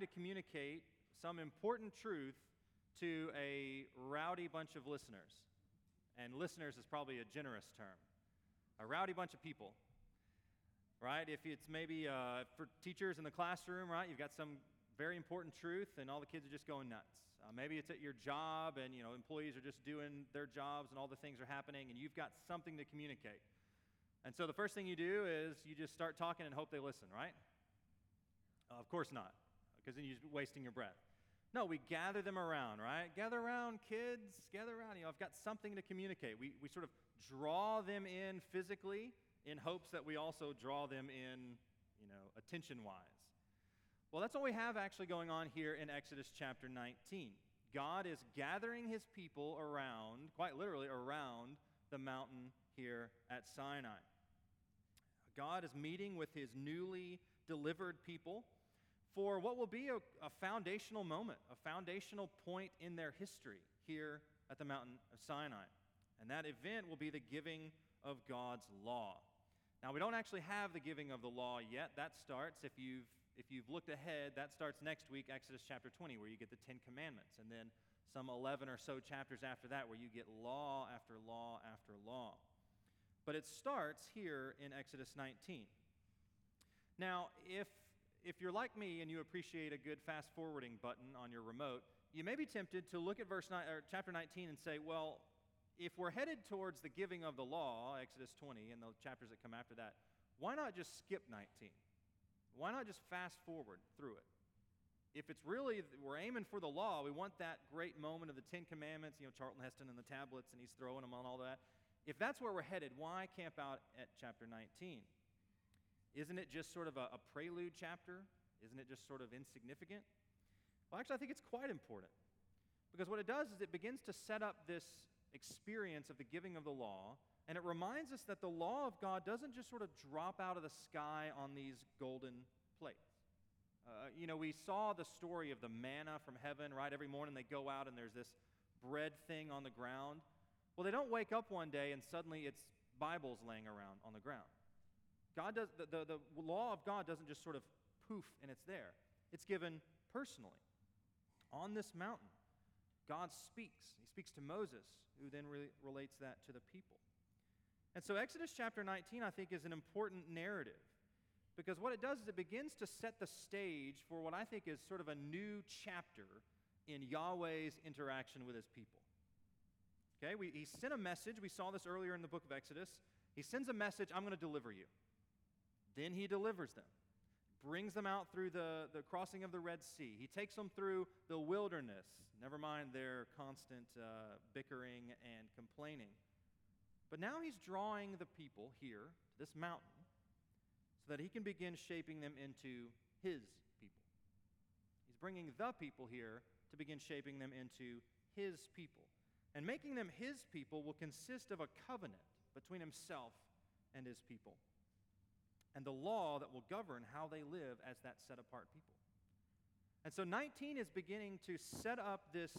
to communicate some important truth to a rowdy bunch of listeners. And listeners is probably a generous term. A rowdy bunch of people, right? If it's maybe uh, for teachers in the classroom, right? You've got some very important truth and all the kids are just going nuts. Uh, maybe it's at your job and, you know, employees are just doing their jobs and all the things are happening and you've got something to communicate. And so the first thing you do is you just start talking and hope they listen, right? Uh, of course not, because then you're wasting your breath. No, we gather them around, right? Gather around, kids, gather around. You know, I've got something to communicate. We, we sort of draw them in physically in hopes that we also draw them in, you know, attention wise. Well, that's what we have actually going on here in Exodus chapter 19. God is gathering his people around, quite literally, around the mountain here at Sinai. God is meeting with his newly delivered people for what will be a, a, foundational moment, a foundational point in their history here at the mountain of Sinai. And that event will be the giving of God's law. Now, we don't actually have the giving of the law yet. That starts, if you've, if you've looked ahead, that starts next week, Exodus chapter 20, where you get the Ten Commandments. And then some 11 or so chapters after that, where you get law after law after law. But it starts here in Exodus 19. Now, if if you're like me and you appreciate a good fast forwarding button on your remote, you may be tempted to look at verse nine, or chapter 19 and say, well, if we're headed towards the giving of the law, Exodus 20, and the chapters that come after that, why not just skip 19? Why not just fast forward through it? If it's really, we're aiming for the law, we want that great moment of the Ten Commandments, you know, Charlton Heston and the tablets, and he's throwing them on all that. If that's where we're headed, why camp out at chapter 19? Isn't it just sort of a, a prelude chapter? Isn't it just sort of insignificant? Well, actually, I think it's quite important. Because what it does is it begins to set up this experience of the giving of the law, and it reminds us that the law of God doesn't just sort of drop out of the sky on these golden plates. Uh, you know, we saw the story of the manna from heaven, right? Every morning they go out and there's this bread thing on the ground. Well, they don't wake up one day and suddenly it's Bibles laying around on the ground. God does, the, the, the law of God doesn't just sort of poof and it's there. It's given personally. On this mountain, God speaks. He speaks to Moses, who then re- relates that to the people. And so, Exodus chapter 19, I think, is an important narrative because what it does is it begins to set the stage for what I think is sort of a new chapter in Yahweh's interaction with his people. Okay, we, he sent a message. We saw this earlier in the book of Exodus. He sends a message I'm going to deliver you. Then he delivers them, brings them out through the, the crossing of the Red Sea. He takes them through the wilderness, never mind their constant uh, bickering and complaining. But now he's drawing the people here to this mountain so that he can begin shaping them into his people. He's bringing the people here to begin shaping them into his people. And making them his people will consist of a covenant between himself and his people and the law that will govern how they live as that set apart people. And so 19 is beginning to set up this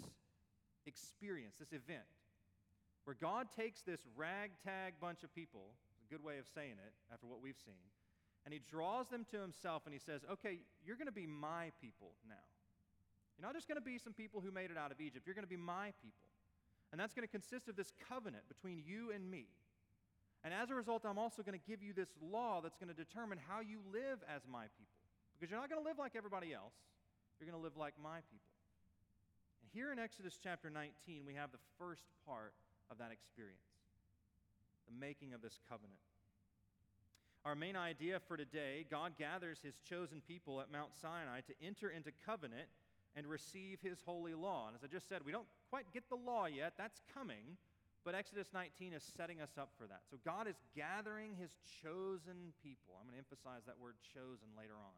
experience, this event, where God takes this ragtag bunch of people, a good way of saying it after what we've seen, and he draws them to himself and he says, Okay, you're going to be my people now. You're not just going to be some people who made it out of Egypt, you're going to be my people. And that's going to consist of this covenant between you and me and as a result, I'm also going to give you this law that's going to determine how you live as my people. Because you're not going to live like everybody else, you're going to live like my people. And here in Exodus chapter 19, we have the first part of that experience the making of this covenant. Our main idea for today God gathers his chosen people at Mount Sinai to enter into covenant and receive his holy law. And as I just said, we don't quite get the law yet, that's coming. But Exodus 19 is setting us up for that. So God is gathering his chosen people. I'm going to emphasize that word chosen later on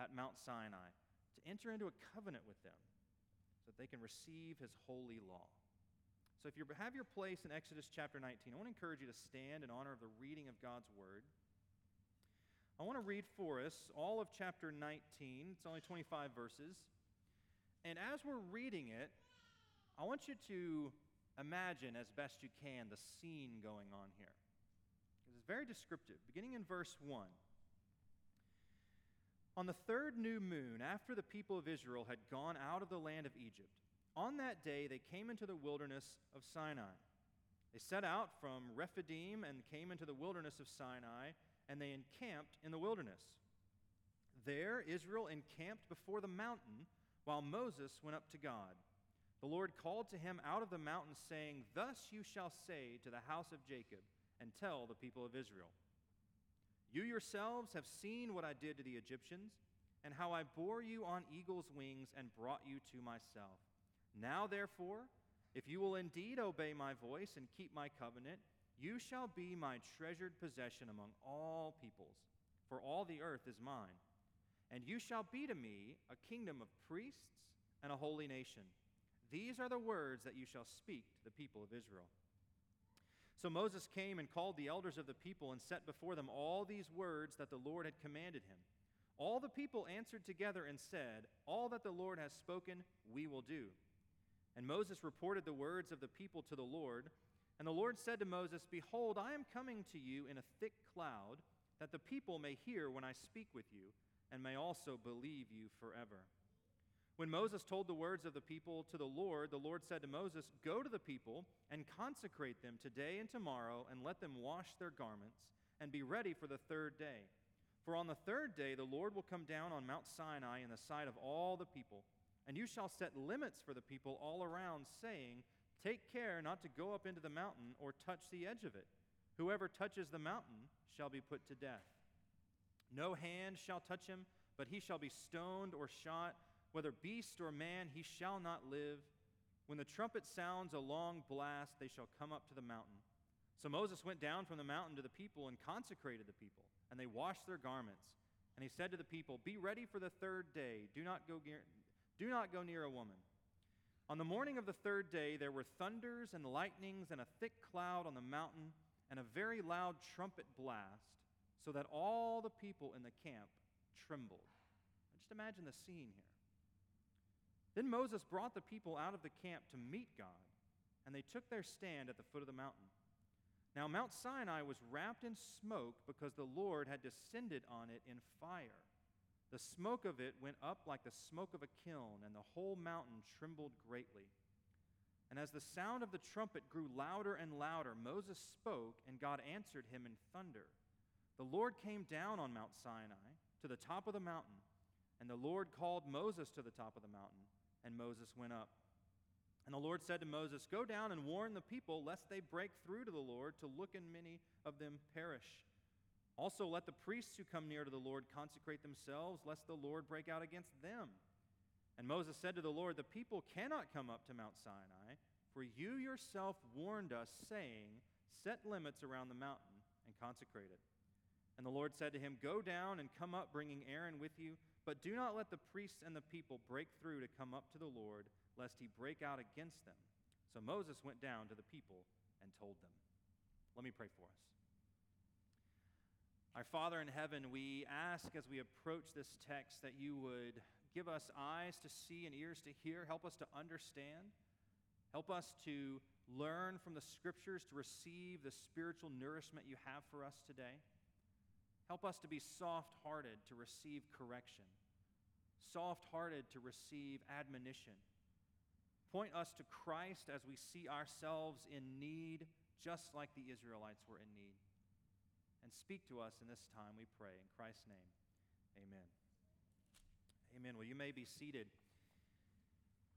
at Mount Sinai to enter into a covenant with them so that they can receive his holy law. So if you have your place in Exodus chapter 19, I want to encourage you to stand in honor of the reading of God's word. I want to read for us all of chapter 19. It's only 25 verses. And as we're reading it, I want you to imagine as best you can the scene going on here. Because it's very descriptive. Beginning in verse 1. On the third new moon, after the people of Israel had gone out of the land of Egypt, on that day they came into the wilderness of Sinai. They set out from Rephidim and came into the wilderness of Sinai, and they encamped in the wilderness. There Israel encamped before the mountain, while Moses went up to God. The Lord called to him out of the mountain, saying, Thus you shall say to the house of Jacob, and tell the people of Israel. You yourselves have seen what I did to the Egyptians, and how I bore you on eagle's wings and brought you to myself. Now, therefore, if you will indeed obey my voice and keep my covenant, you shall be my treasured possession among all peoples, for all the earth is mine. And you shall be to me a kingdom of priests and a holy nation. These are the words that you shall speak to the people of Israel. So Moses came and called the elders of the people and set before them all these words that the Lord had commanded him. All the people answered together and said, All that the Lord has spoken, we will do. And Moses reported the words of the people to the Lord. And the Lord said to Moses, Behold, I am coming to you in a thick cloud, that the people may hear when I speak with you, and may also believe you forever. When Moses told the words of the people to the Lord, the Lord said to Moses, Go to the people and consecrate them today and tomorrow, and let them wash their garments, and be ready for the third day. For on the third day the Lord will come down on Mount Sinai in the sight of all the people, and you shall set limits for the people all around, saying, Take care not to go up into the mountain or touch the edge of it. Whoever touches the mountain shall be put to death. No hand shall touch him, but he shall be stoned or shot whether beast or man, he shall not live. When the trumpet sounds a long blast, they shall come up to the mountain. So Moses went down from the mountain to the people and consecrated the people, and they washed their garments. And he said to the people, Be ready for the third day. Do not go near, do not go near a woman. On the morning of the third day, there were thunders and lightnings and a thick cloud on the mountain and a very loud trumpet blast, so that all the people in the camp trembled. Just imagine the scene here. Then Moses brought the people out of the camp to meet God, and they took their stand at the foot of the mountain. Now, Mount Sinai was wrapped in smoke because the Lord had descended on it in fire. The smoke of it went up like the smoke of a kiln, and the whole mountain trembled greatly. And as the sound of the trumpet grew louder and louder, Moses spoke, and God answered him in thunder. The Lord came down on Mount Sinai to the top of the mountain, and the Lord called Moses to the top of the mountain. And Moses went up. And the Lord said to Moses, Go down and warn the people, lest they break through to the Lord to look and many of them perish. Also, let the priests who come near to the Lord consecrate themselves, lest the Lord break out against them. And Moses said to the Lord, The people cannot come up to Mount Sinai, for you yourself warned us, saying, Set limits around the mountain and consecrate it. And the Lord said to him, Go down and come up, bringing Aaron with you. But do not let the priests and the people break through to come up to the Lord, lest he break out against them. So Moses went down to the people and told them. Let me pray for us. Our Father in heaven, we ask as we approach this text that you would give us eyes to see and ears to hear. Help us to understand. Help us to learn from the scriptures to receive the spiritual nourishment you have for us today. Help us to be soft hearted to receive correction, soft hearted to receive admonition. Point us to Christ as we see ourselves in need, just like the Israelites were in need. And speak to us in this time, we pray. In Christ's name, amen. Amen. Well, you may be seated.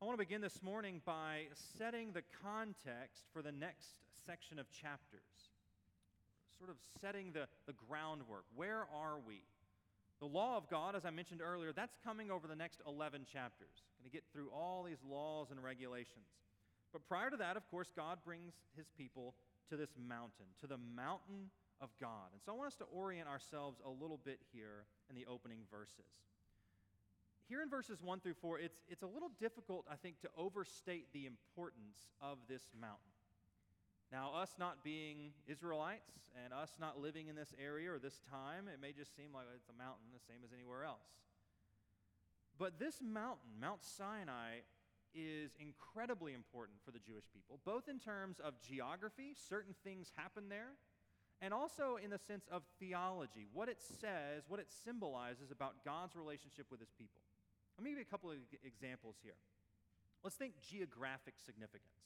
I want to begin this morning by setting the context for the next section of chapters sort of setting the, the groundwork. Where are we? The law of God, as I mentioned earlier, that's coming over the next 11 chapters. Going to get through all these laws and regulations. But prior to that, of course, God brings his people to this mountain, to the mountain of God. And so I want us to orient ourselves a little bit here in the opening verses. Here in verses 1 through 4, it's, it's a little difficult, I think, to overstate the importance of this mountain. Now, us not being Israelites and us not living in this area or this time, it may just seem like it's a mountain the same as anywhere else. But this mountain, Mount Sinai, is incredibly important for the Jewish people, both in terms of geography, certain things happen there, and also in the sense of theology, what it says, what it symbolizes about God's relationship with his people. Let me give you a couple of examples here. Let's think geographic significance.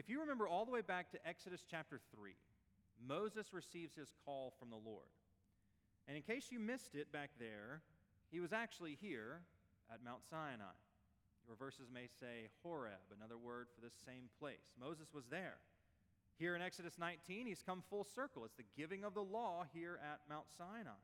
If you remember all the way back to Exodus chapter 3, Moses receives his call from the Lord. And in case you missed it back there, he was actually here at Mount Sinai. Your verses may say Horeb, another word for this same place. Moses was there. Here in Exodus 19, he's come full circle. It's the giving of the law here at Mount Sinai.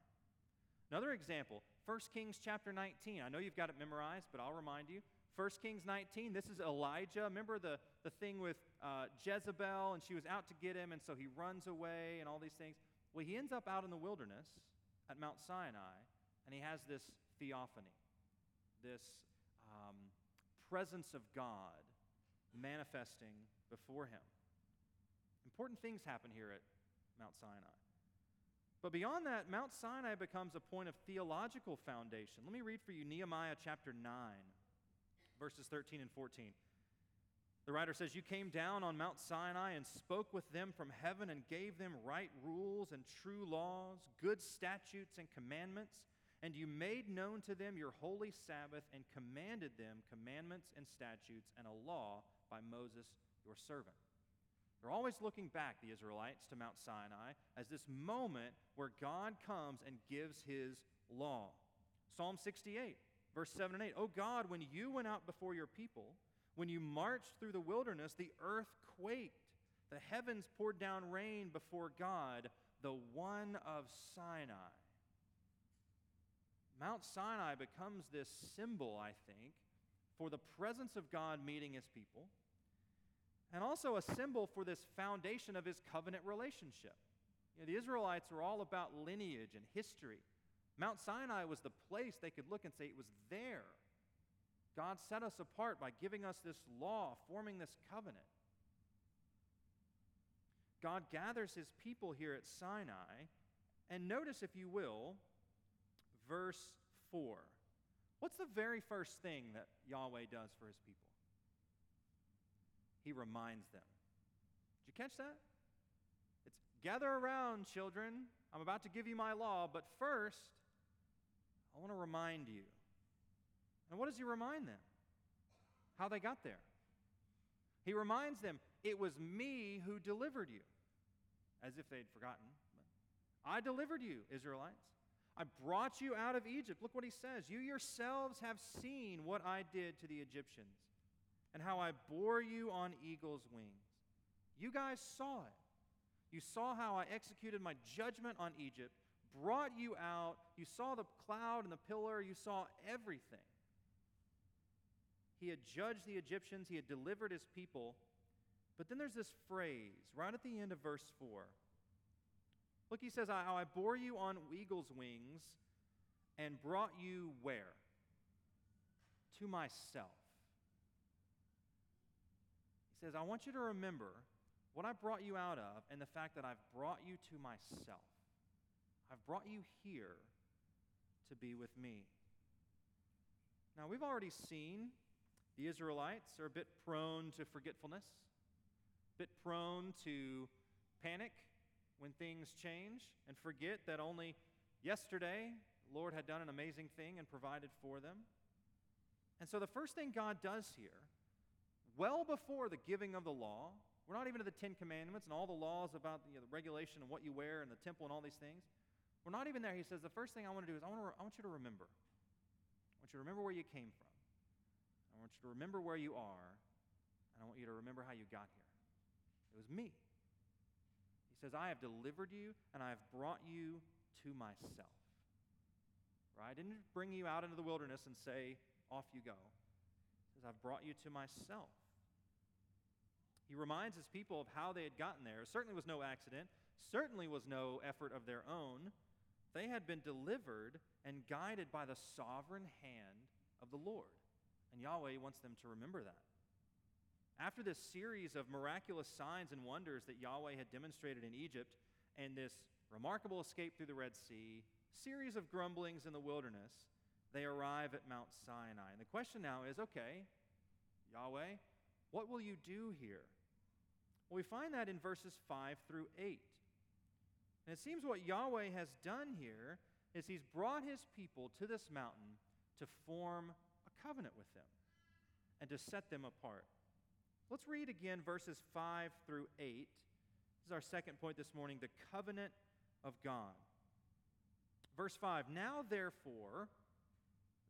Another example, 1 Kings chapter 19. I know you've got it memorized, but I'll remind you. 1 Kings 19, this is Elijah. Remember the, the thing with uh, Jezebel, and she was out to get him, and so he runs away and all these things. Well, he ends up out in the wilderness at Mount Sinai, and he has this theophany, this um, presence of God manifesting before him. Important things happen here at Mount Sinai. But beyond that, Mount Sinai becomes a point of theological foundation. Let me read for you Nehemiah chapter 9, verses 13 and 14. The writer says, You came down on Mount Sinai and spoke with them from heaven and gave them right rules and true laws, good statutes and commandments. And you made known to them your holy Sabbath and commanded them commandments and statutes and a law by Moses your servant. They're always looking back, the Israelites, to Mount Sinai as this moment where God comes and gives his law. Psalm 68, verse 7 and 8. Oh God, when you went out before your people, when you marched through the wilderness, the earth quaked. The heavens poured down rain before God, the one of Sinai. Mount Sinai becomes this symbol, I think, for the presence of God meeting his people, and also a symbol for this foundation of his covenant relationship. You know, the Israelites were all about lineage and history. Mount Sinai was the place they could look and say it was there. God set us apart by giving us this law, forming this covenant. God gathers his people here at Sinai, and notice, if you will, verse 4. What's the very first thing that Yahweh does for his people? He reminds them. Did you catch that? It's gather around, children. I'm about to give you my law, but first, I want to remind you. And what does he remind them? How they got there. He reminds them, it was me who delivered you, as if they'd forgotten. I delivered you, Israelites. I brought you out of Egypt. Look what he says. You yourselves have seen what I did to the Egyptians and how I bore you on eagle's wings. You guys saw it. You saw how I executed my judgment on Egypt, brought you out. You saw the cloud and the pillar. You saw everything. He had judged the Egyptians, he had delivered his people. But then there's this phrase right at the end of verse 4 Look, he says, How I bore you on eagle's wings and brought you where? To myself. He says, I want you to remember what I brought you out of and the fact that I've brought you to myself. I've brought you here to be with me. Now, we've already seen the Israelites are a bit prone to forgetfulness, a bit prone to panic when things change and forget that only yesterday the Lord had done an amazing thing and provided for them. And so the first thing God does here, well before the giving of the law, we're not even to the Ten Commandments and all the laws about you know, the regulation of what you wear and the temple and all these things. We're not even there. He says, the first thing I want to do is I want, to, I want you to remember. I want you to remember where you came from. I want you to remember where you are, and I want you to remember how you got here. It was me. He says, I have delivered you and I have brought you to myself. Right? I didn't bring you out into the wilderness and say, off you go. He says, I've brought you to myself. He reminds his people of how they had gotten there. It certainly was no accident, certainly was no effort of their own. They had been delivered and guided by the sovereign hand of the Lord. And Yahweh wants them to remember that. After this series of miraculous signs and wonders that Yahweh had demonstrated in Egypt and this remarkable escape through the Red Sea, series of grumblings in the wilderness, they arrive at Mount Sinai. And the question now is okay, Yahweh, what will you do here? Well, we find that in verses 5 through 8. And it seems what Yahweh has done here is he's brought his people to this mountain to form covenant with them and to set them apart. Let's read again verses 5 through 8. This is our second point this morning the covenant of God. Verse 5 Now, therefore,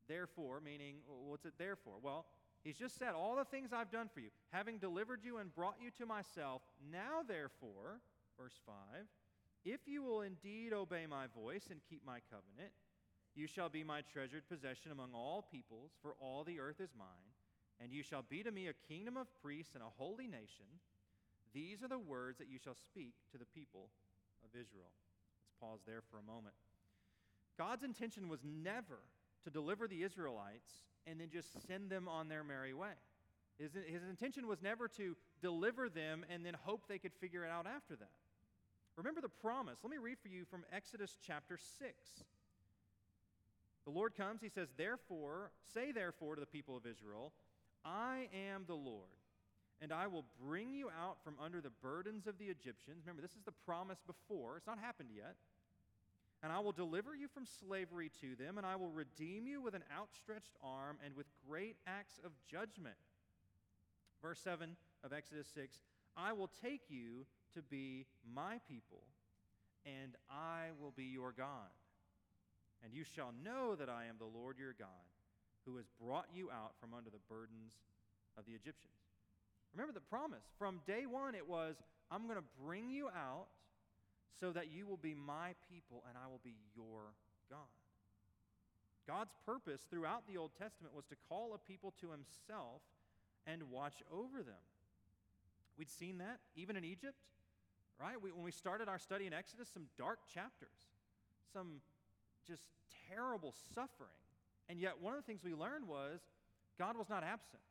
therefore, meaning, what's it there for? Well, he's just said, All the things I've done for you, having delivered you and brought you to myself, now, therefore, verse 5, if you will indeed obey my voice and keep my covenant, you shall be my treasured possession among all peoples, for all the earth is mine, and you shall be to me a kingdom of priests and a holy nation. These are the words that you shall speak to the people of Israel. Let's pause there for a moment. God's intention was never to deliver the Israelites and then just send them on their merry way. His, his intention was never to deliver them and then hope they could figure it out after that. Remember the promise. Let me read for you from Exodus chapter 6. The Lord comes, he says, Therefore, say therefore to the people of Israel, I am the Lord, and I will bring you out from under the burdens of the Egyptians. Remember, this is the promise before, it's not happened yet. And I will deliver you from slavery to them, and I will redeem you with an outstretched arm and with great acts of judgment. Verse 7 of Exodus 6 I will take you to be my people, and I will be your God. And you shall know that I am the Lord your God, who has brought you out from under the burdens of the Egyptians. Remember the promise. From day one, it was, I'm going to bring you out so that you will be my people and I will be your God. God's purpose throughout the Old Testament was to call a people to himself and watch over them. We'd seen that even in Egypt, right? We, when we started our study in Exodus, some dark chapters, some just terrible suffering. And yet, one of the things we learned was God was not absent.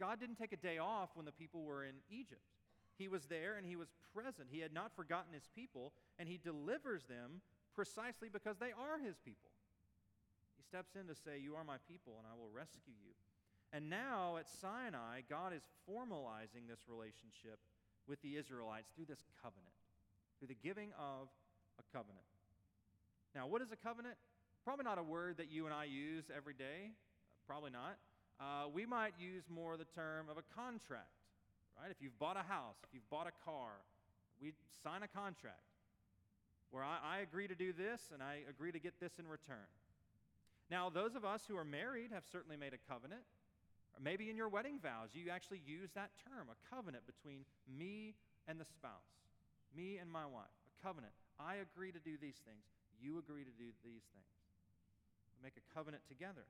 God didn't take a day off when the people were in Egypt. He was there and he was present. He had not forgotten his people, and he delivers them precisely because they are his people. He steps in to say, You are my people, and I will rescue you. And now at Sinai, God is formalizing this relationship with the Israelites through this covenant, through the giving of a covenant. Now, what is a covenant? Probably not a word that you and I use every day. Probably not. Uh, we might use more the term of a contract, right? If you've bought a house, if you've bought a car, we sign a contract where I, I agree to do this and I agree to get this in return. Now, those of us who are married have certainly made a covenant. Or maybe in your wedding vows, you actually use that term, a covenant between me and the spouse, me and my wife, a covenant. I agree to do these things. You agree to do these things. We make a covenant together.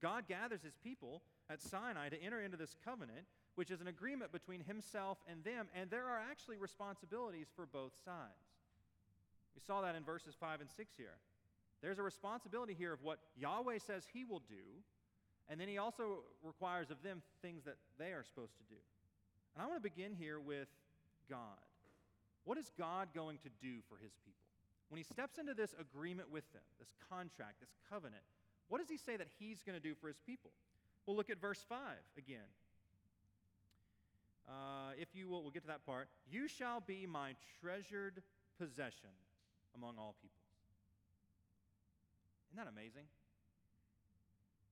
God gathers his people at Sinai to enter into this covenant, which is an agreement between himself and them, and there are actually responsibilities for both sides. We saw that in verses 5 and 6 here. There's a responsibility here of what Yahweh says he will do, and then he also requires of them things that they are supposed to do. And I want to begin here with God. What is God going to do for his people? When he steps into this agreement with them, this contract, this covenant, what does he say that he's going to do for his people? Well, look at verse 5 again. Uh, if you will, we'll get to that part. You shall be my treasured possession among all peoples. Isn't that amazing?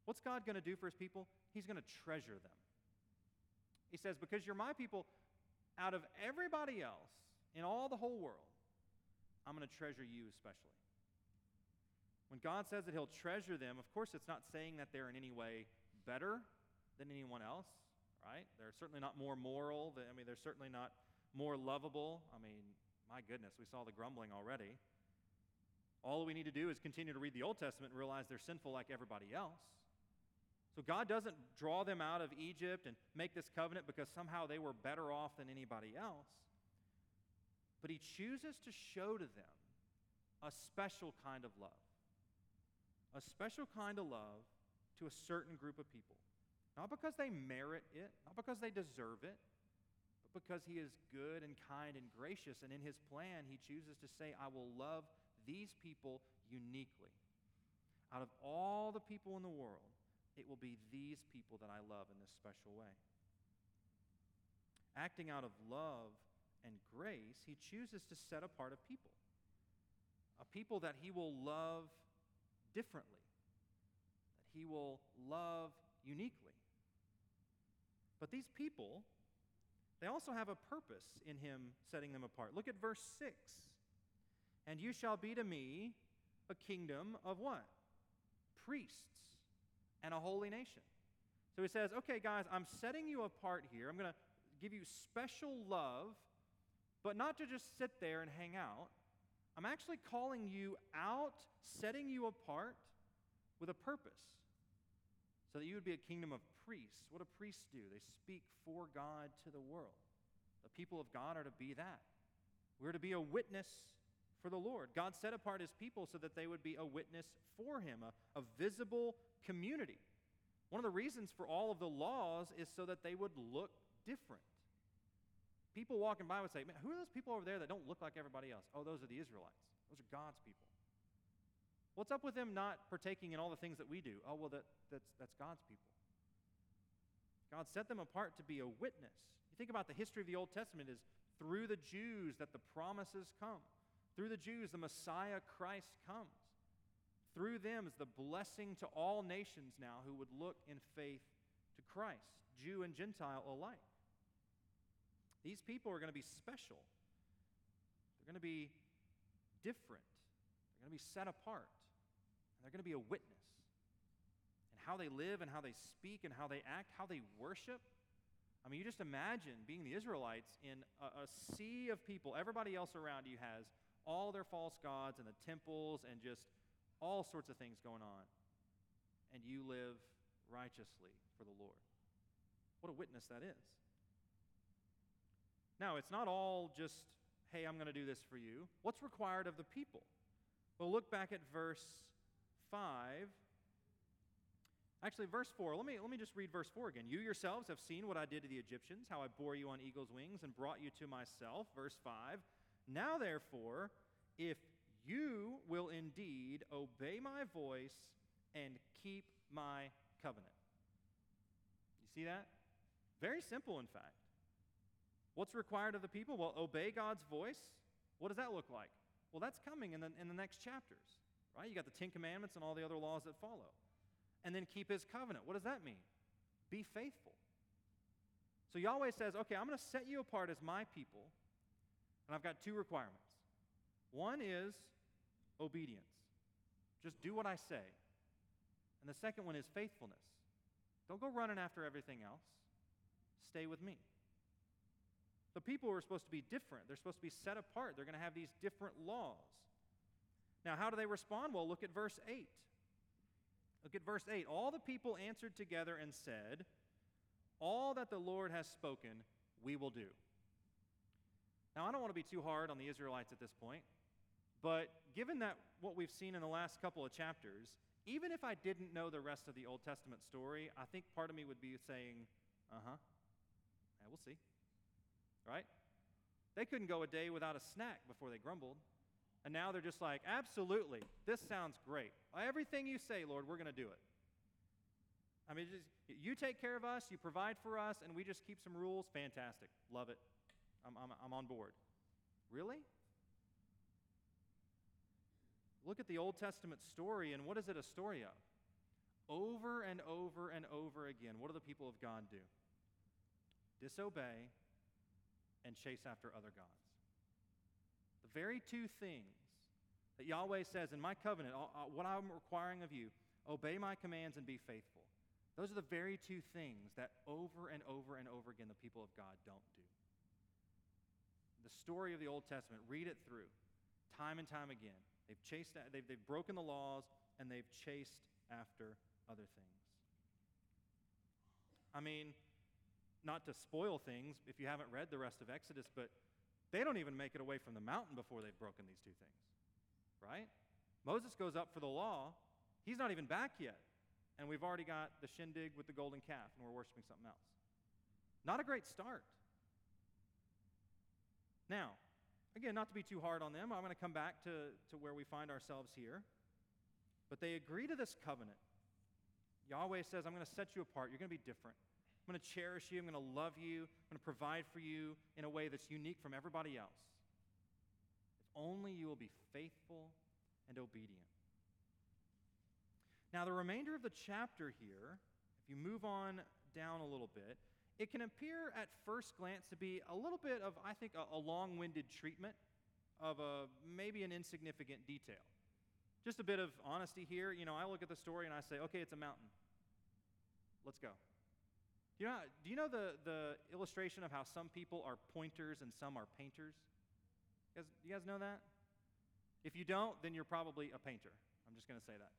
What's God going to do for his people? He's going to treasure them. He says, Because you're my people, out of everybody else in all the whole world, I'm going to treasure you especially. When God says that He'll treasure them, of course, it's not saying that they're in any way better than anyone else, right? They're certainly not more moral. I mean, they're certainly not more lovable. I mean, my goodness, we saw the grumbling already. All we need to do is continue to read the Old Testament and realize they're sinful like everybody else. So God doesn't draw them out of Egypt and make this covenant because somehow they were better off than anybody else but he chooses to show to them a special kind of love. A special kind of love to a certain group of people. Not because they merit it, not because they deserve it, but because he is good and kind and gracious. And in his plan, he chooses to say, I will love these people uniquely. Out of all the people in the world, it will be these people that I love in this special way. Acting out of love and grace, he chooses to set apart a people, a people that he will love differently, that he will love uniquely. But these people, they also have a purpose in him setting them apart. Look at verse 6. And you shall be to me a kingdom of what? Priests and a holy nation. So he says, okay, guys, I'm setting you apart here. I'm going to give you special love, but not to just sit there and hang out. I'm actually calling you out, setting you apart with a purpose so that you would be a kingdom of priests. What do priests do? They speak for God to the world. The people of God are to be that. We're to be a witness for the Lord. God set apart his people so that they would be a witness for him, a, a visible community. One of the reasons for all of the laws is so that they would look different. People walking by would say, Man, who are those people over there that don't look like everybody else? Oh, those are the Israelites. Those are God's people. What's up with them not partaking in all the things that we do? Oh, well, that, that's, that's God's people. God set them apart to be a witness. You think about the history of the Old Testament is through the Jews that the promises come. Through the Jews, the Messiah Christ comes. Through them is the blessing to all nations now who would look in faith to Christ, Jew and Gentile alike. These people are going to be special. They're going to be different. They're going to be set apart. And they're going to be a witness. And how they live and how they speak and how they act, how they worship. I mean, you just imagine being the Israelites in a, a sea of people. Everybody else around you has all their false gods and the temples and just all sorts of things going on, and you live righteously for the Lord. What a witness that is. Now, it's not all just, hey, I'm going to do this for you. What's required of the people? Well, look back at verse 5. Actually, verse 4. Let me, let me just read verse 4 again. You yourselves have seen what I did to the Egyptians, how I bore you on eagle's wings and brought you to myself. Verse 5. Now, therefore, if you will indeed obey my voice and keep my covenant. You see that? Very simple, in fact. What's required of the people? Well, obey God's voice. What does that look like? Well, that's coming in the, in the next chapters, right? You got the Ten Commandments and all the other laws that follow. And then keep his covenant. What does that mean? Be faithful. So Yahweh says, okay, I'm going to set you apart as my people, and I've got two requirements. One is obedience. Just do what I say. And the second one is faithfulness. Don't go running after everything else. Stay with me. The people are supposed to be different. They're supposed to be set apart. They're going to have these different laws. Now, how do they respond? Well, look at verse 8. Look at verse 8. All the people answered together and said, All that the Lord has spoken, we will do. Now, I don't want to be too hard on the Israelites at this point. But given that what we've seen in the last couple of chapters, even if I didn't know the rest of the Old Testament story, I think part of me would be saying, uh huh, yeah, we'll see. Right? They couldn't go a day without a snack before they grumbled. And now they're just like, absolutely, this sounds great. Everything you say, Lord, we're going to do it. I mean, just, you take care of us, you provide for us, and we just keep some rules. Fantastic. Love it. I'm, I'm, I'm on board. Really? Look at the Old Testament story, and what is it a story of? Over and over and over again, what do the people of God do? Disobey and chase after other gods. The very two things that Yahweh says in my covenant, what I'm requiring of you, obey my commands and be faithful. Those are the very two things that over and over and over again the people of God don't do. The story of the Old Testament, read it through time and time again. They've chased, they've, they've broken the laws, and they've chased after other things. I mean, not to spoil things if you haven't read the rest of Exodus, but they don't even make it away from the mountain before they've broken these two things, right? Moses goes up for the law. He's not even back yet. And we've already got the shindig with the golden calf, and we're worshiping something else. Not a great start. Now, Again, not to be too hard on them, I'm going to come back to, to where we find ourselves here. But they agree to this covenant. Yahweh says, I'm going to set you apart. You're going to be different. I'm going to cherish you. I'm going to love you. I'm going to provide for you in a way that's unique from everybody else. If only you will be faithful and obedient. Now, the remainder of the chapter here, if you move on down a little bit, it can appear at first glance to be a little bit of, I think, a, a long winded treatment of a, maybe an insignificant detail. Just a bit of honesty here. You know, I look at the story and I say, okay, it's a mountain. Let's go. You know, do you know the, the illustration of how some people are pointers and some are painters? You guys, you guys know that? If you don't, then you're probably a painter. I'm just going to say that.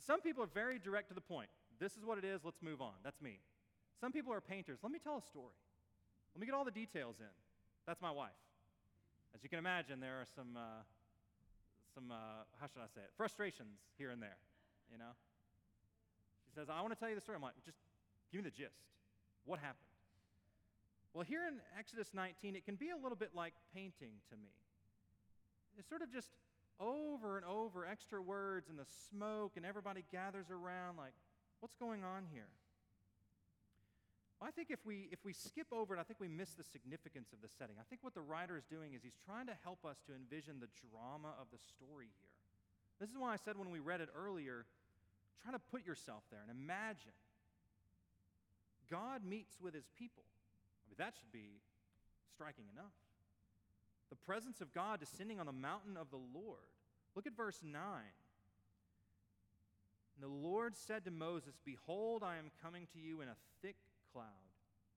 Some people are very direct to the point. This is what it is, let's move on. That's me. Some people are painters. Let me tell a story. Let me get all the details in. That's my wife. As you can imagine, there are some, uh, some uh, how should I say it, frustrations here and there, you know? She says, I want to tell you the story. I'm like, just Give me the gist. What happened? Well, here in Exodus 19, it can be a little bit like painting to me. It's sort of just over and over, extra words and the smoke, and everybody gathers around like, what's going on here? Well, I think if we, if we skip over it, I think we miss the significance of the setting. I think what the writer is doing is he's trying to help us to envision the drama of the story here. This is why I said when we read it earlier, try to put yourself there and imagine God meets with his people. I mean, that should be striking enough. The presence of God descending on the mountain of the Lord. Look at verse 9. And the Lord said to Moses, Behold, I am coming to you in a thick cloud,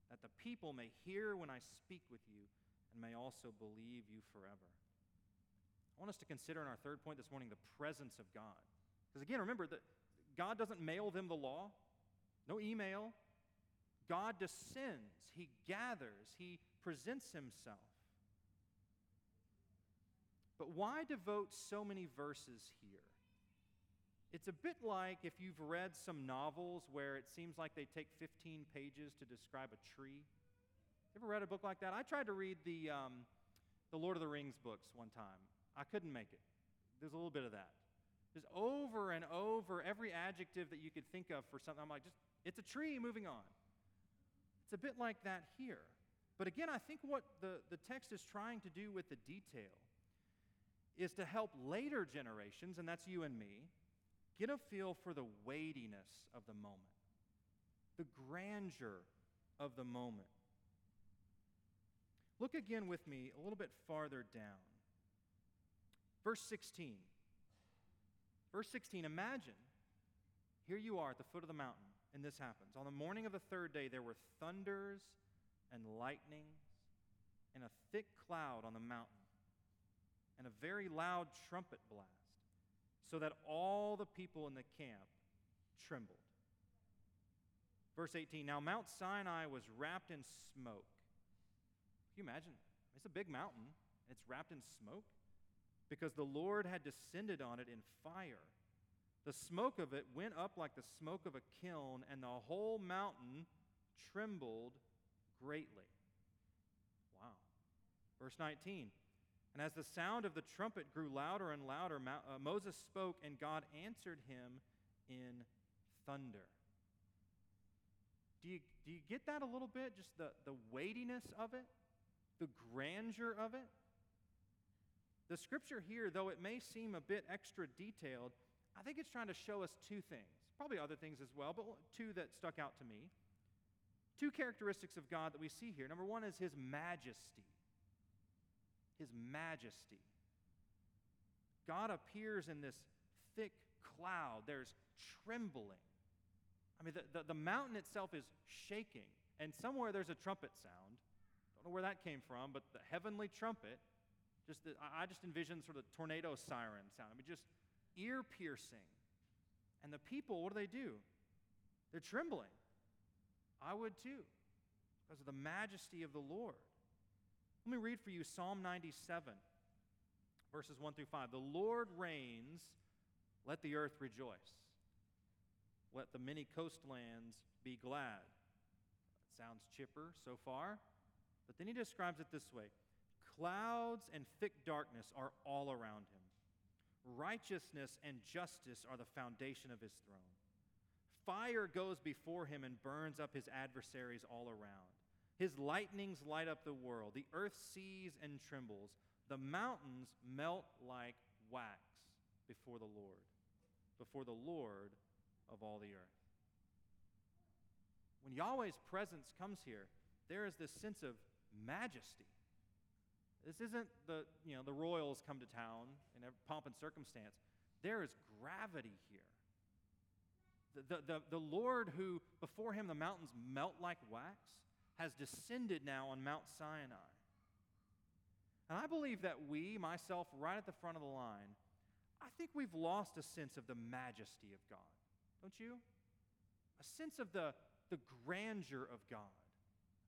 that the people may hear when I speak with you and may also believe you forever. I want us to consider in our third point this morning the presence of God. Because again, remember that God doesn't mail them the law, no email, God descends, He gathers, He presents Himself. But why devote so many verses here? It's a bit like if you've read some novels where it seems like they take 15 pages to describe a tree. Ever read a book like that? I tried to read the, um, the Lord of the Rings books one time. I couldn't make it. There's a little bit of that. There's over and over, every adjective that you could think of for something. I'm like, just, it's a tree, moving on. It's a bit like that here. But again, I think what the, the text is trying to do with the detail is to help later generations, and that's you and me, get a feel for the weightiness of the moment, the grandeur of the moment. Look again with me a little bit farther down. Verse 16. Verse 16, imagine here you are at the foot of the mountain and this happens. On the morning of the third day, there were thunders and lightnings and a thick cloud on the mountain and a very loud trumpet blast, so that all the people in the camp trembled. Verse 18 Now Mount Sinai was wrapped in smoke. Can you imagine? It's a big mountain, it's wrapped in smoke because the Lord had descended on it in fire the smoke of it went up like the smoke of a kiln, and the whole mountain trembled greatly. Wow. Verse 19. And as the sound of the trumpet grew louder and louder, uh, Moses spoke, and God answered him in thunder. Do you, do you get that a little bit? Just the, the weightiness of it, the grandeur of it? The scripture here, though it may seem a bit extra detailed, I think it's trying to show us two things, probably other things as well, but two that stuck out to me. Two characteristics of God that we see here. Number one is his majesty. His majesty. God appears in this thick cloud, there's trembling. I mean, the, the, the, mountain itself is shaking, and somewhere there's a trumpet sound. Don't know where that came from, but the heavenly trumpet, just the, I just envision sort of tornado siren sound. I mean, just ear piercing. And the people, what do they do? They're trembling. I would too, because of the majesty of the Lord. Let me read for you Psalm 97, verses 1 through 5. The Lord reigns, let the earth rejoice. Let the many coastlands be glad. That sounds chipper so far, but then he describes it this way Clouds and thick darkness are all around him. Righteousness and justice are the foundation of his throne. fire goes before him and burns up his adversaries all around. His lightnings light up the world. The earth sees and trembles. The mountains melt like wax before the Lord, before the Lord of all the earth. When Yahweh's presence comes here, there is this sense of majesty. This isn't the, you know, the royals come to town in every pomp and circumstance. There is gravity here. The, the, the, the Lord, who before him the mountains melt like wax, has descended now on Mount Sinai. And I believe that we, myself, right at the front of the line, I think we've lost a sense of the majesty of God. Don't you? A sense of the, the grandeur of God,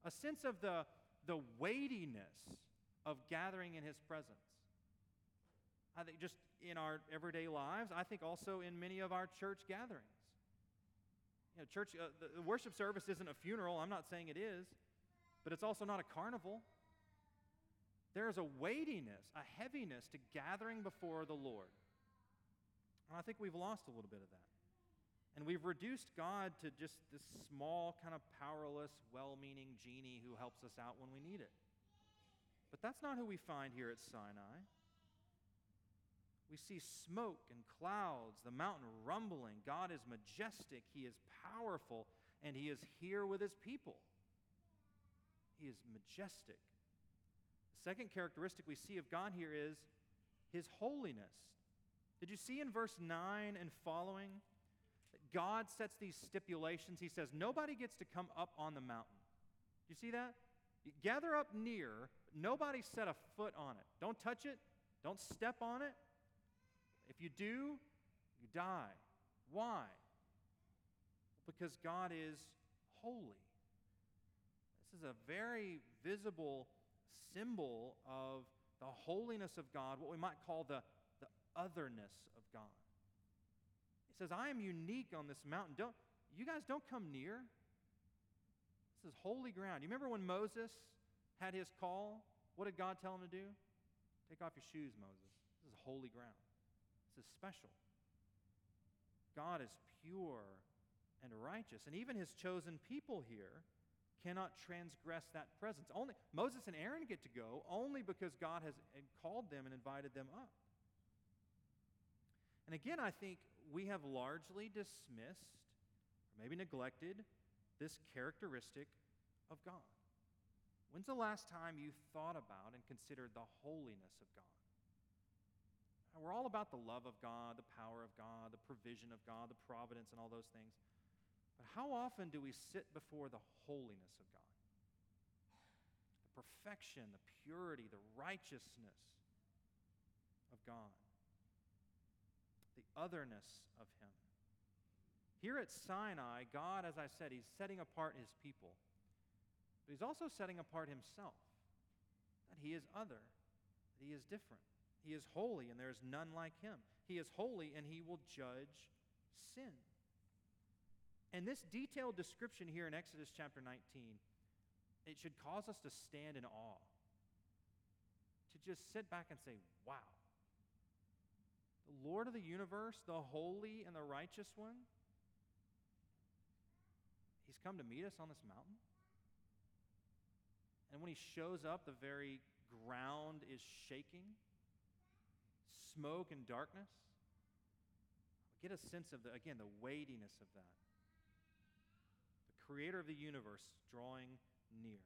a sense of the, the weightiness of gathering in His presence. I think just in our everyday lives, I think also in many of our church gatherings. You know, church, uh, the worship service isn't a funeral. I'm not saying it is, but it's also not a carnival. There is a weightiness, a heaviness to gathering before the Lord. And I think we've lost a little bit of that. And we've reduced God to just this small, kind of powerless, well meaning genie who helps us out when we need it. But that's not who we find here at Sinai. We see smoke and clouds, the mountain rumbling. God is majestic, He is powerful, and He is here with His people. He is majestic. The second characteristic we see of God here is His holiness. Did you see in verse 9 and following? that God sets these stipulations. He says, Nobody gets to come up on the mountain. Do you see that? You gather up near, nobody set a foot on it. Don't touch it, don't step on it. If you do, you die. Why? Because God is holy. This is a very visible symbol of the holiness of God, what we might call the, the otherness of God. He says, I am unique on this mountain. Don't, you guys don't come near. This is holy ground. You remember when Moses had his call? What did God tell him to do? Take off your shoes, Moses. This is holy ground. This is special. God is pure and righteous. And even his chosen people here cannot transgress that presence. Only Moses and Aaron get to go only because God has called them and invited them up. And again, I think we have largely dismissed, or maybe neglected, this characteristic of God. When's the last time you thought about and considered the holiness of God? We're all about the love of God, the power of God, the provision of God, the providence, and all those things. But how often do we sit before the holiness of God? The perfection, the purity, the righteousness of God, the otherness of Him. Here at Sinai, God, as I said, He's setting apart His people, but He's also setting apart Himself. That He is other, that He is different. He is holy, and there is none like him. He is holy, and he will judge sin. And this detailed description here in Exodus chapter 19, it should cause us to stand in awe. To just sit back and say, wow. The Lord of the universe, the holy and the righteous one, he's come to meet us on this mountain. And when he shows up, the very ground is shaking smoke and darkness. Get a sense of, the, again, the weightiness of that. The creator of the universe drawing near.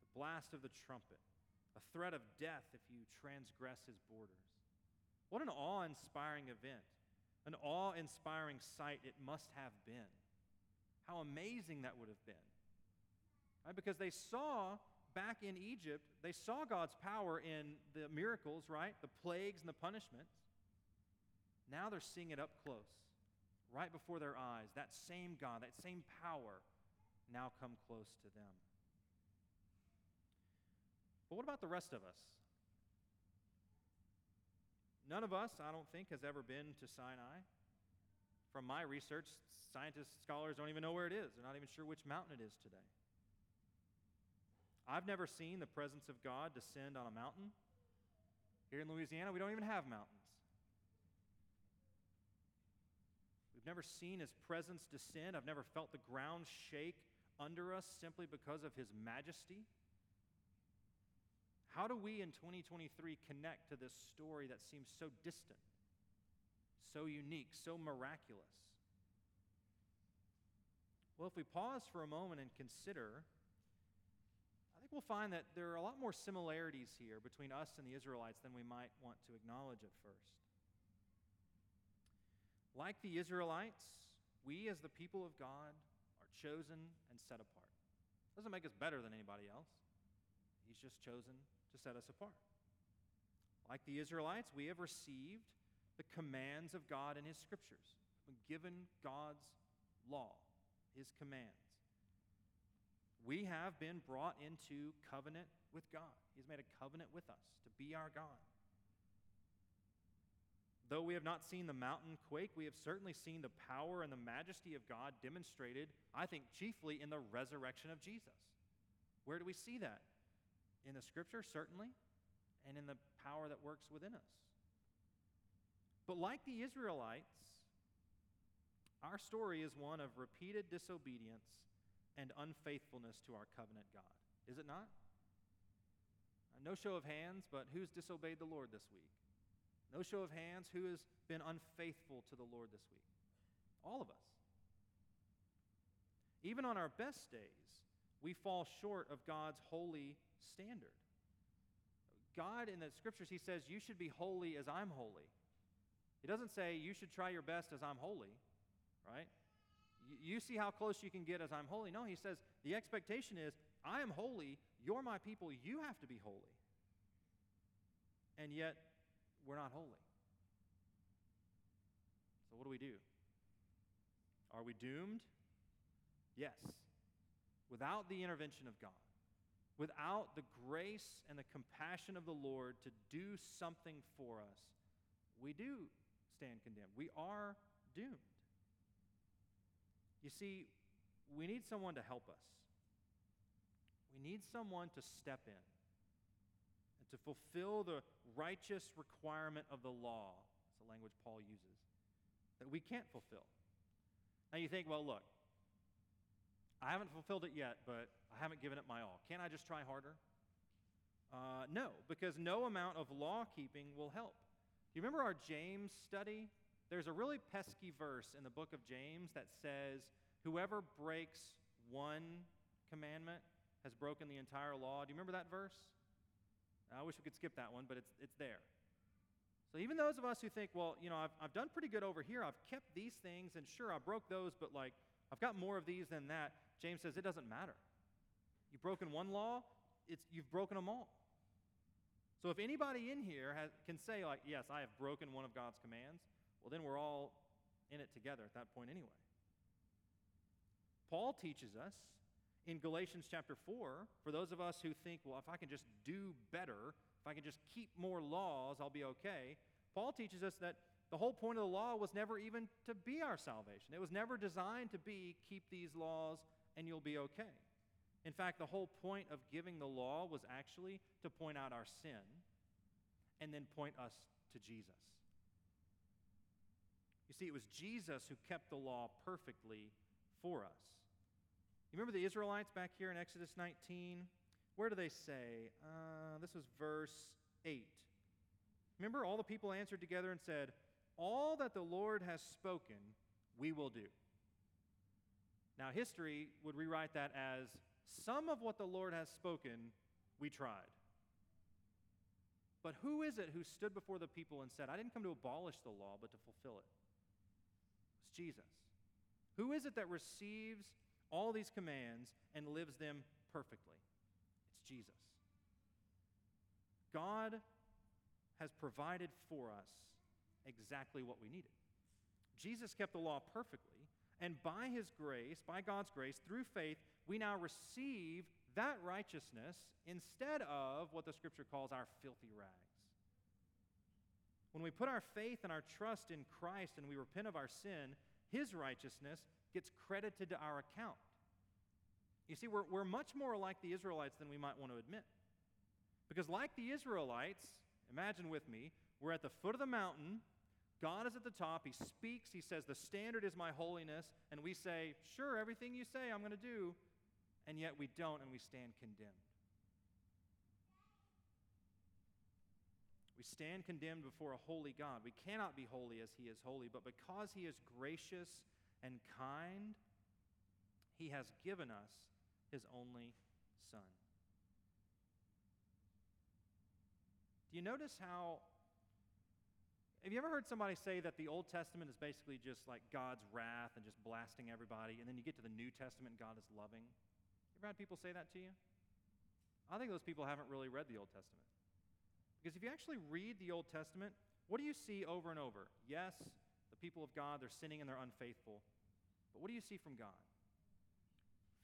The blast of the trumpet. A threat of death if you transgress his borders. What an awe inspiring event. An awe inspiring sight it must have been. How amazing that would have been. Right? Because they saw back in Egypt, they saw God's power in the miracles, right? The plagues and the punishments. Now they're seeing it up close, right before their eyes. That same God, that same power now come close to them. But what about the rest of us? None of us, I don't think, has ever been to Sinai. From my research, scientists, scholars don't even know where it is. They're not even sure which mountain it is today. I've never seen the presence of God descend on a mountain. Here in Louisiana, we don't even have mountains. We've never seen his presence descend. I've never felt the ground shake under us simply because of his majesty. How do we in 2023 connect to this story that seems so distant, so unique, so miraculous? Well, if we pause for a moment and consider, think we'll find that there are a lot more similarities here between us and the Israelites than we might want to acknowledge at first. Like the Israelites, we as the people of God are chosen and set apart. Doesn't make us better than anybody else. He's just chosen to set us apart. Like the Israelites, we have received the commands of God in His scriptures, been given God's law, His commands. We have been brought into covenant with God. He's made a covenant with us to be our God. Though we have not seen the mountain quake, we have certainly seen the power and the majesty of God demonstrated, I think, chiefly in the resurrection of Jesus. Where do we see that? In the scripture, certainly, and in the power that works within us. But like the Israelites, our story is one of repeated disobedience and unfaithfulness to our covenant God. Is it not? No show of hands, but who's disobeyed the Lord this week? No show of hands. Who has been unfaithful to the Lord this week? All of us. Even on our best days, we fall short of God's holy standard. God, in the scriptures, He says, You should be holy as I'm holy. He doesn't say, You should try your best as I'm holy, right? You see how close you can get as I'm holy. No, He says, The expectation is, I am holy. You're my people. You have to be holy. And yet, we're not holy. So, what do we do? Are we doomed? Yes. Without the intervention of God, without the grace and the compassion of the Lord to do something for us, we do stand condemned. We are doomed. You see, we need someone to help us. We need someone to step in and to fulfill the righteous requirement of the law. It's the language Paul uses, that we can't fulfill. Now you think, well, look, I haven't fulfilled it yet, but I haven't given it my all. Can't I just try harder? Uh, no, because no amount of law keeping will help. Do you remember our James study? There's a really pesky verse in the book of James that says, Whoever breaks one commandment has broken the entire law. Do you remember that verse? I wish we could skip that one, but it's, it's there. So even those of us who think, well, you know, I've, I've done pretty good over here, I've kept these things, and sure, I broke those, but like, I've got more of these than that, James says it doesn't matter. You've broken one law, it's, you've broken them all. So if anybody in here has, can say, like, yes, I have broken one of God's commands, well, then we're all in it together at that point anyway. Paul teaches us in Galatians chapter 4, for those of us who think, well, if I can just do better, if I can just keep more laws, I'll be okay, Paul teaches us that the whole point of the law was never even to be our salvation. It was never designed to be keep these laws and you'll be okay. In fact, the whole point of giving the law was actually to point out our sin and then point us to Jesus. You see, it was Jesus who kept the law perfectly for us. You remember the Israelites back here in Exodus 19? Where do they say? Uh, this was verse 8. Remember, all the people answered together and said, All that the Lord has spoken, we will do. Now, history would rewrite that as some of what the Lord has spoken, we tried. But who is it who stood before the people and said, I didn't come to abolish the law, but to fulfill it? Jesus. Who is it that receives all these commands and lives them perfectly. It's Jesus. God has provided for us exactly what we needed. Jesus kept the law perfectly, and by his grace, by God's grace, through faith, we now receive that righteousness instead of what the scripture calls our filthy rags. When we put our faith and our trust in Christ and we repent of our sin, his righteousness gets credited to our account. You see, we're, we're much more like the Israelites than we might want to admit. Because, like the Israelites, imagine with me, we're at the foot of the mountain, God is at the top. He speaks. He says, The standard is my holiness. And we say, Sure, everything you say, I'm going to do. And yet we don't, and we stand condemned. Stand condemned before a holy God. We cannot be holy as He is holy, but because He is gracious and kind, He has given us His only Son. Do you notice how have you ever heard somebody say that the Old Testament is basically just like God's wrath and just blasting everybody, and then you get to the New Testament and God is loving? You ever had people say that to you? I think those people haven't really read the Old Testament. Because if you actually read the Old Testament, what do you see over and over? Yes, the people of God, they're sinning and they're unfaithful. But what do you see from God?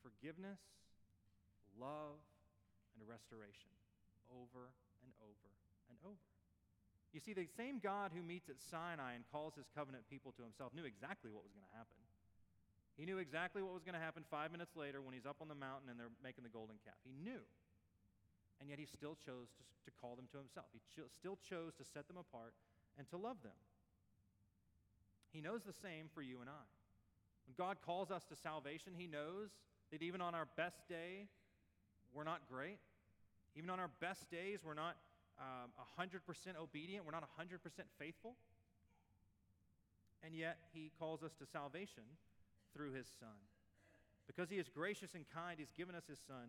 Forgiveness, love, and restoration over and over and over. You see, the same God who meets at Sinai and calls his covenant people to himself knew exactly what was going to happen. He knew exactly what was going to happen five minutes later when he's up on the mountain and they're making the golden calf. He knew. And yet he still chose to, to call them to himself. He still chose to set them apart and to love them. He knows the same for you and I. When God calls us to salvation, he knows that even on our best day, we're not great. Even on our best days, we're not um, 100% obedient, we're not 100% faithful. And yet, he calls us to salvation through his Son. Because he is gracious and kind, he's given us his Son.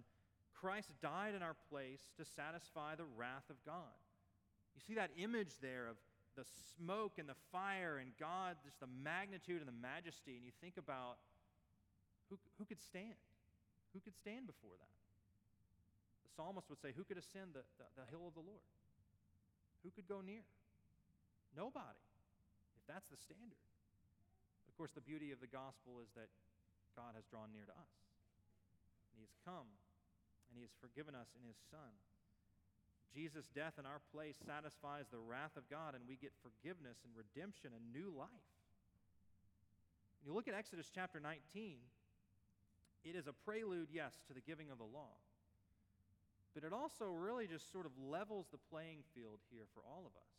Christ died in our place to satisfy the wrath of God. You see that image there of the smoke and the fire and God, just the magnitude and the majesty, and you think about who, who could stand? Who could stand before that? The psalmist would say, Who could ascend the, the, the hill of the Lord? Who could go near? Nobody, if that's the standard. Of course, the beauty of the gospel is that God has drawn near to us. And He has come, and He has forgiven us in His Son. Jesus' death in our place satisfies the wrath of God, and we get forgiveness and redemption and new life. When you look at Exodus chapter 19, it is a prelude, yes, to the giving of the law. But it also really just sort of levels the playing field here for all of us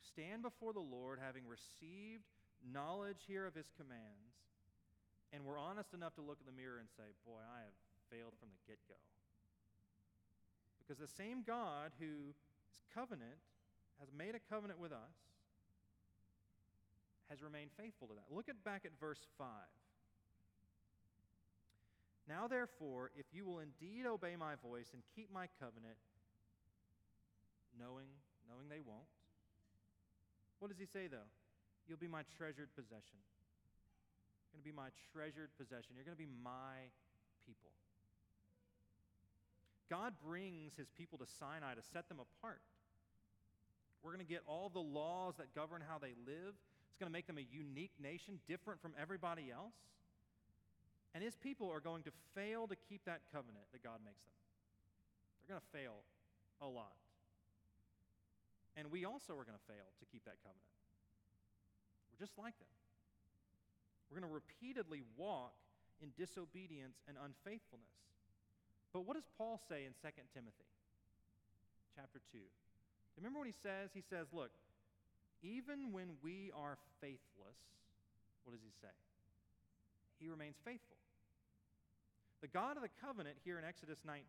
stand before the Lord having received knowledge here of his commands, and we're honest enough to look in the mirror and say, Boy, I have failed from the get go. Because the same God who is covenant, has made a covenant with us, has remained faithful to that. Look at back at verse 5. Now, therefore, if you will indeed obey my voice and keep my covenant, knowing, knowing they won't, what does he say, though? You'll be my treasured possession. You're going to be my treasured possession. You're going to be my people. God brings his people to Sinai to set them apart. We're going to get all the laws that govern how they live. It's going to make them a unique nation, different from everybody else. And his people are going to fail to keep that covenant that God makes them. They're going to fail a lot. And we also are going to fail to keep that covenant. We're just like them. We're going to repeatedly walk in disobedience and unfaithfulness. But what does Paul say in 2 Timothy chapter 2? Remember what he says? He says, Look, even when we are faithless, what does he say? He remains faithful. The God of the covenant here in Exodus 19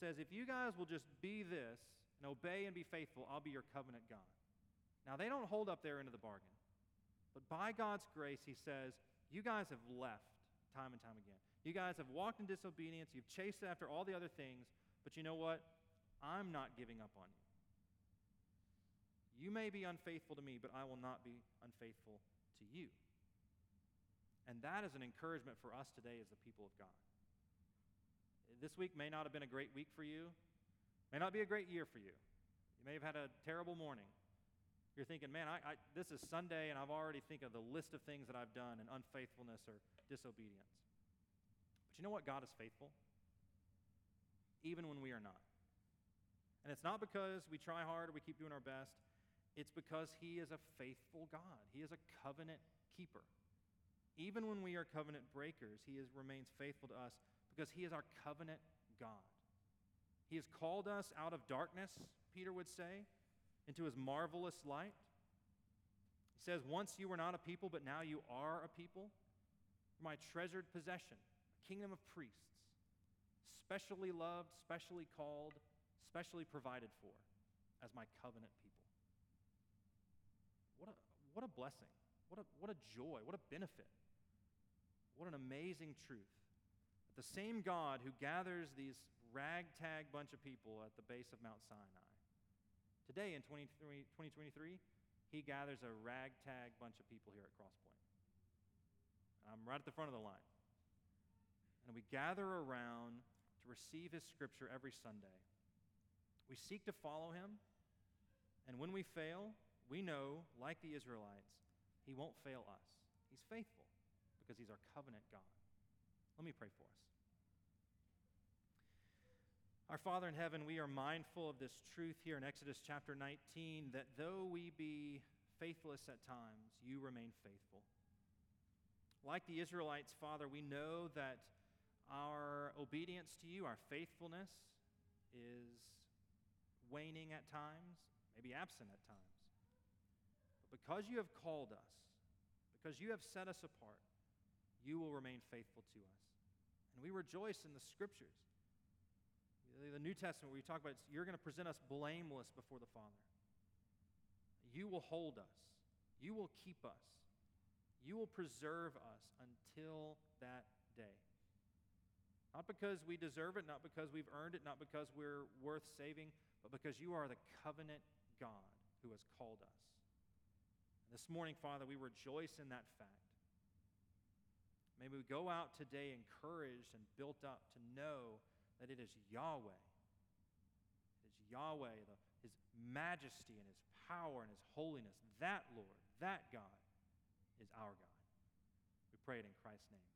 says, If you guys will just be this and obey and be faithful, I'll be your covenant God. Now, they don't hold up their end of the bargain. But by God's grace, he says, You guys have left time and time again. You guys have walked in disobedience. You've chased after all the other things. But you know what? I'm not giving up on you. You may be unfaithful to me, but I will not be unfaithful to you. And that is an encouragement for us today as the people of God. This week may not have been a great week for you, may not be a great year for you. You may have had a terrible morning. You're thinking, man, I, I, this is Sunday, and I've already think of the list of things that I've done in unfaithfulness or disobedience. You know what? God is faithful, even when we are not. And it's not because we try hard or we keep doing our best. It's because He is a faithful God. He is a covenant keeper. Even when we are covenant breakers, he is, remains faithful to us because he is our covenant God. He has called us out of darkness, Peter would say, into his marvelous light. He says, Once you were not a people, but now you are a people. my treasured possession, kingdom of priests, specially loved, specially called, specially provided for as my covenant people. What a, what a blessing. What a, what a joy. What a benefit. What an amazing truth. The same God who gathers these ragtag bunch of people at the base of Mount Sinai. Today in 2023, he gathers a ragtag bunch of people here at Crosspoint. I'm right at the front of the line. And we gather around to receive his scripture every Sunday. We seek to follow him, and when we fail, we know, like the Israelites, he won't fail us. He's faithful because he's our covenant God. Let me pray for us. Our Father in heaven, we are mindful of this truth here in Exodus chapter 19 that though we be faithless at times, you remain faithful. Like the Israelites, Father, we know that our obedience to you, our faithfulness, is waning at times, maybe absent at times. But because you have called us, because you have set us apart, you will remain faithful to us. And we rejoice in the scriptures the New Testament, where you talk about you're going to present us blameless before the Father. You will hold us, you will keep us, you will preserve us until that. Not because we deserve it, not because we've earned it, not because we're worth saving, but because you are the covenant God who has called us. And this morning, Father, we rejoice in that fact. May we go out today encouraged and built up to know that it is Yahweh. It is Yahweh, the, his majesty and his power and his holiness. That Lord, that God is our God. We pray it in Christ's name.